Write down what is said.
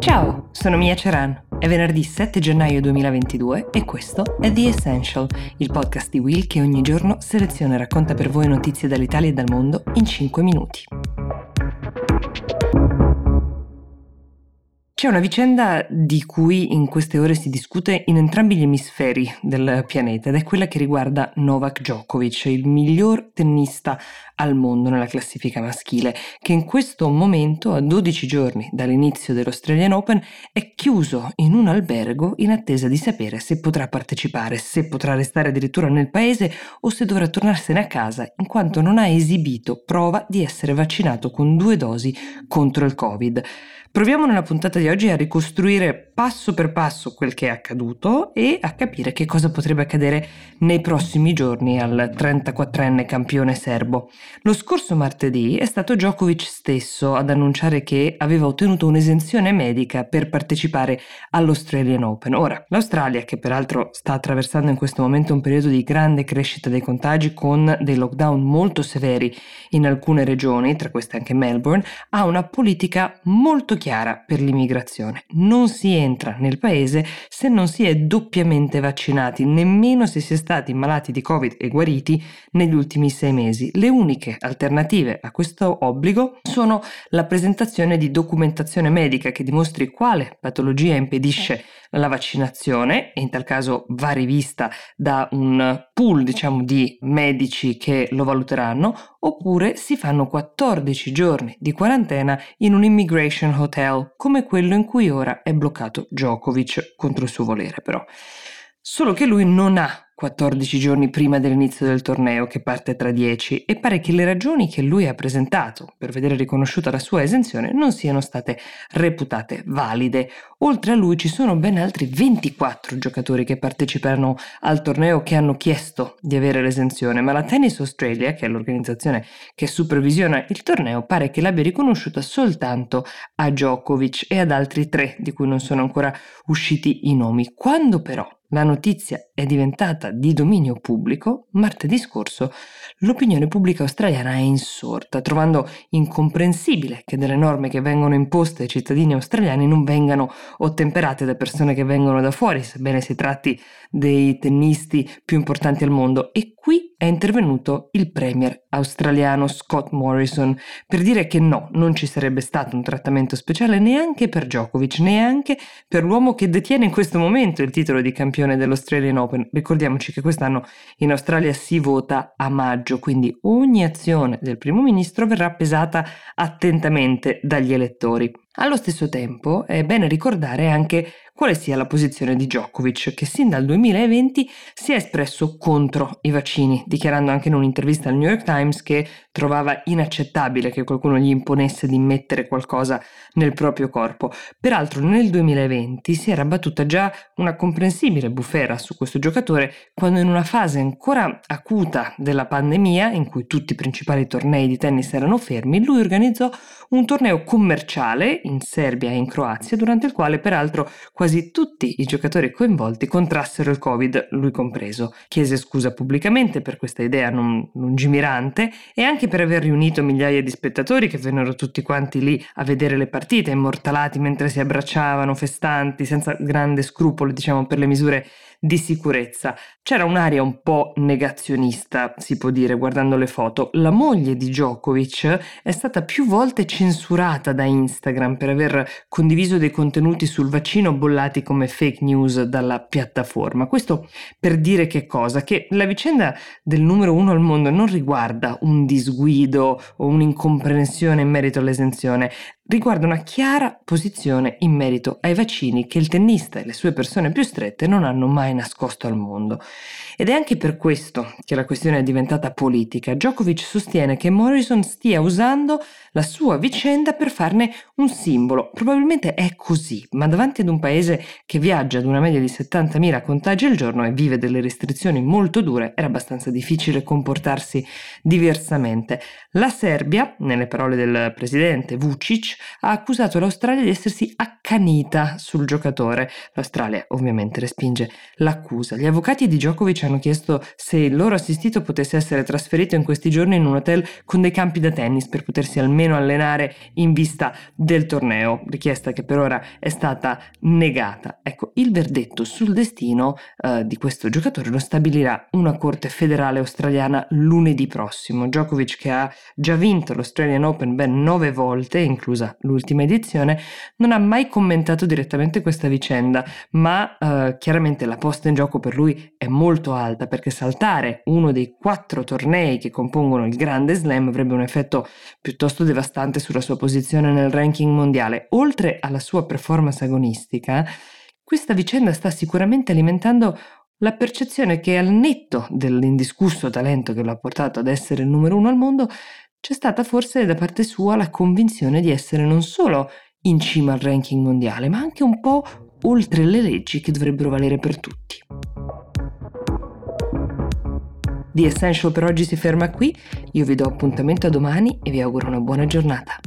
Ciao, sono Mia Ceran. È venerdì 7 gennaio 2022 e questo è The Essential, il podcast di Will che ogni giorno seleziona e racconta per voi notizie dall'Italia e dal mondo in 5 minuti. C'è una vicenda di cui in queste ore si discute in entrambi gli emisferi del pianeta ed è quella che riguarda Novak Djokovic, il miglior tennista al mondo nella classifica maschile, che in questo momento, a 12 giorni dall'inizio dell'Australian Open, è chiuso in un albergo in attesa di sapere se potrà partecipare, se potrà restare addirittura nel paese o se dovrà tornarsene a casa, in quanto non ha esibito prova di essere vaccinato con due dosi contro il Covid. Proviamo nella puntata di oggi a ricostruire passo per passo quel che è accaduto e a capire che cosa potrebbe accadere nei prossimi giorni al 34enne campione serbo. Lo scorso martedì è stato Djokovic stesso ad annunciare che aveva ottenuto un'esenzione medica per partecipare all'Australian Open. Ora, l'Australia, che peraltro sta attraversando in questo momento un periodo di grande crescita dei contagi con dei lockdown molto severi in alcune regioni, tra queste anche Melbourne, ha una politica molto chiara per l'immigrazione. Non si entra nel paese se non si è doppiamente vaccinati, nemmeno se si è stati malati di Covid e guariti negli ultimi sei mesi. Le uniche alternative a questo obbligo sono la presentazione di documentazione medica che dimostri quale patologia impedisce la vaccinazione e in tal caso va rivista da un pool diciamo di medici che lo valuteranno oppure si fanno 14 giorni di quarantena in un immigration hotel come quello in cui ora è bloccato Djokovic contro il suo volere però. Solo che lui non ha 14 giorni prima dell'inizio del torneo che parte tra 10 e pare che le ragioni che lui ha presentato per vedere riconosciuta la sua esenzione non siano state reputate valide. Oltre a lui ci sono ben altri 24 giocatori che parteciperanno al torneo che hanno chiesto di avere l'esenzione, ma la Tennis Australia, che è l'organizzazione che supervisiona il torneo, pare che l'abbia riconosciuta soltanto a Djokovic e ad altri tre di cui non sono ancora usciti i nomi. Quando però la notizia è diventata di dominio pubblico, martedì scorso l'opinione pubblica australiana è insorta, trovando incomprensibile che delle norme che vengono imposte ai cittadini australiani non vengano ottemperate da persone che vengono da fuori, sebbene si tratti dei tennisti più importanti al mondo. E qui è intervenuto il premier australiano Scott Morrison per dire che no, non ci sarebbe stato un trattamento speciale neanche per Djokovic, neanche per l'uomo che detiene in questo momento il titolo di campione dell'Australian Open. Ricordiamoci che quest'anno in Australia si vota a maggio, quindi ogni azione del primo ministro verrà pesata attentamente dagli elettori. Allo stesso tempo è bene ricordare anche quale sia la posizione di Djokovic, che sin dal 2020 si è espresso contro i vaccini, dichiarando anche in un'intervista al New York Times che trovava inaccettabile che qualcuno gli imponesse di mettere qualcosa nel proprio corpo. Peraltro nel 2020 si era battuta già una comprensibile bufera su questo giocatore quando in una fase ancora acuta della pandemia, in cui tutti i principali tornei di tennis erano fermi, lui organizzò un torneo commerciale in Serbia e in Croazia, durante il quale peraltro quasi tutti i giocatori coinvolti contrassero il Covid, lui compreso. Chiese scusa pubblicamente per questa idea non lungimirante e anche per aver riunito migliaia di spettatori che vennero tutti quanti lì a vedere le partite, immortalati mentre si abbracciavano, festanti, senza grande scrupolo, diciamo, per le misure di sicurezza. C'era un'aria un po' negazionista, si può dire, guardando le foto. La moglie di Djokovic è stata più volte censurata da Instagram per aver condiviso dei contenuti sul vaccino bollati come fake news dalla piattaforma. Questo per dire che cosa? Che la vicenda del numero uno al mondo non riguarda un disguido o un'incomprensione in merito all'esenzione, riguarda una chiara posizione in merito ai vaccini che il tennista e le sue persone più strette non hanno mai nascosto al mondo. Ed è anche per questo che la questione è diventata politica. Djokovic sostiene che Morrison stia usando la sua vicenda per farne un simbolo. Probabilmente è così, ma davanti ad un paese che viaggia ad una media di 70.000 contagi al giorno e vive delle restrizioni molto dure, era abbastanza difficile comportarsi diversamente. La Serbia, nelle parole del presidente Vucic, ha accusato l'Australia di essersi accanita accanita sul giocatore. L'Australia ovviamente respinge l'accusa. Gli avvocati di Djokovic hanno chiesto se il loro assistito potesse essere trasferito in questi giorni in un hotel con dei campi da tennis per potersi almeno allenare in vista del torneo, richiesta che per ora è stata negata. Ecco, il verdetto sul destino eh, di questo giocatore lo stabilirà una corte federale australiana lunedì prossimo. Djokovic che ha già vinto l'Australian Open ben nove volte, inclusa l'ultima edizione, non ha mai commentato direttamente questa vicenda, ma eh, chiaramente la posta in gioco per lui è molto alta perché saltare uno dei quattro tornei che compongono il grande slam avrebbe un effetto piuttosto devastante sulla sua posizione nel ranking mondiale. Oltre alla sua performance agonistica, questa vicenda sta sicuramente alimentando la percezione che al netto dell'indiscusso talento che lo ha portato ad essere il numero uno al mondo, c'è stata forse da parte sua la convinzione di essere non solo in cima al ranking mondiale, ma anche un po' oltre le leggi che dovrebbero valere per tutti. The Essential per oggi si ferma qui, io vi do appuntamento a domani e vi auguro una buona giornata.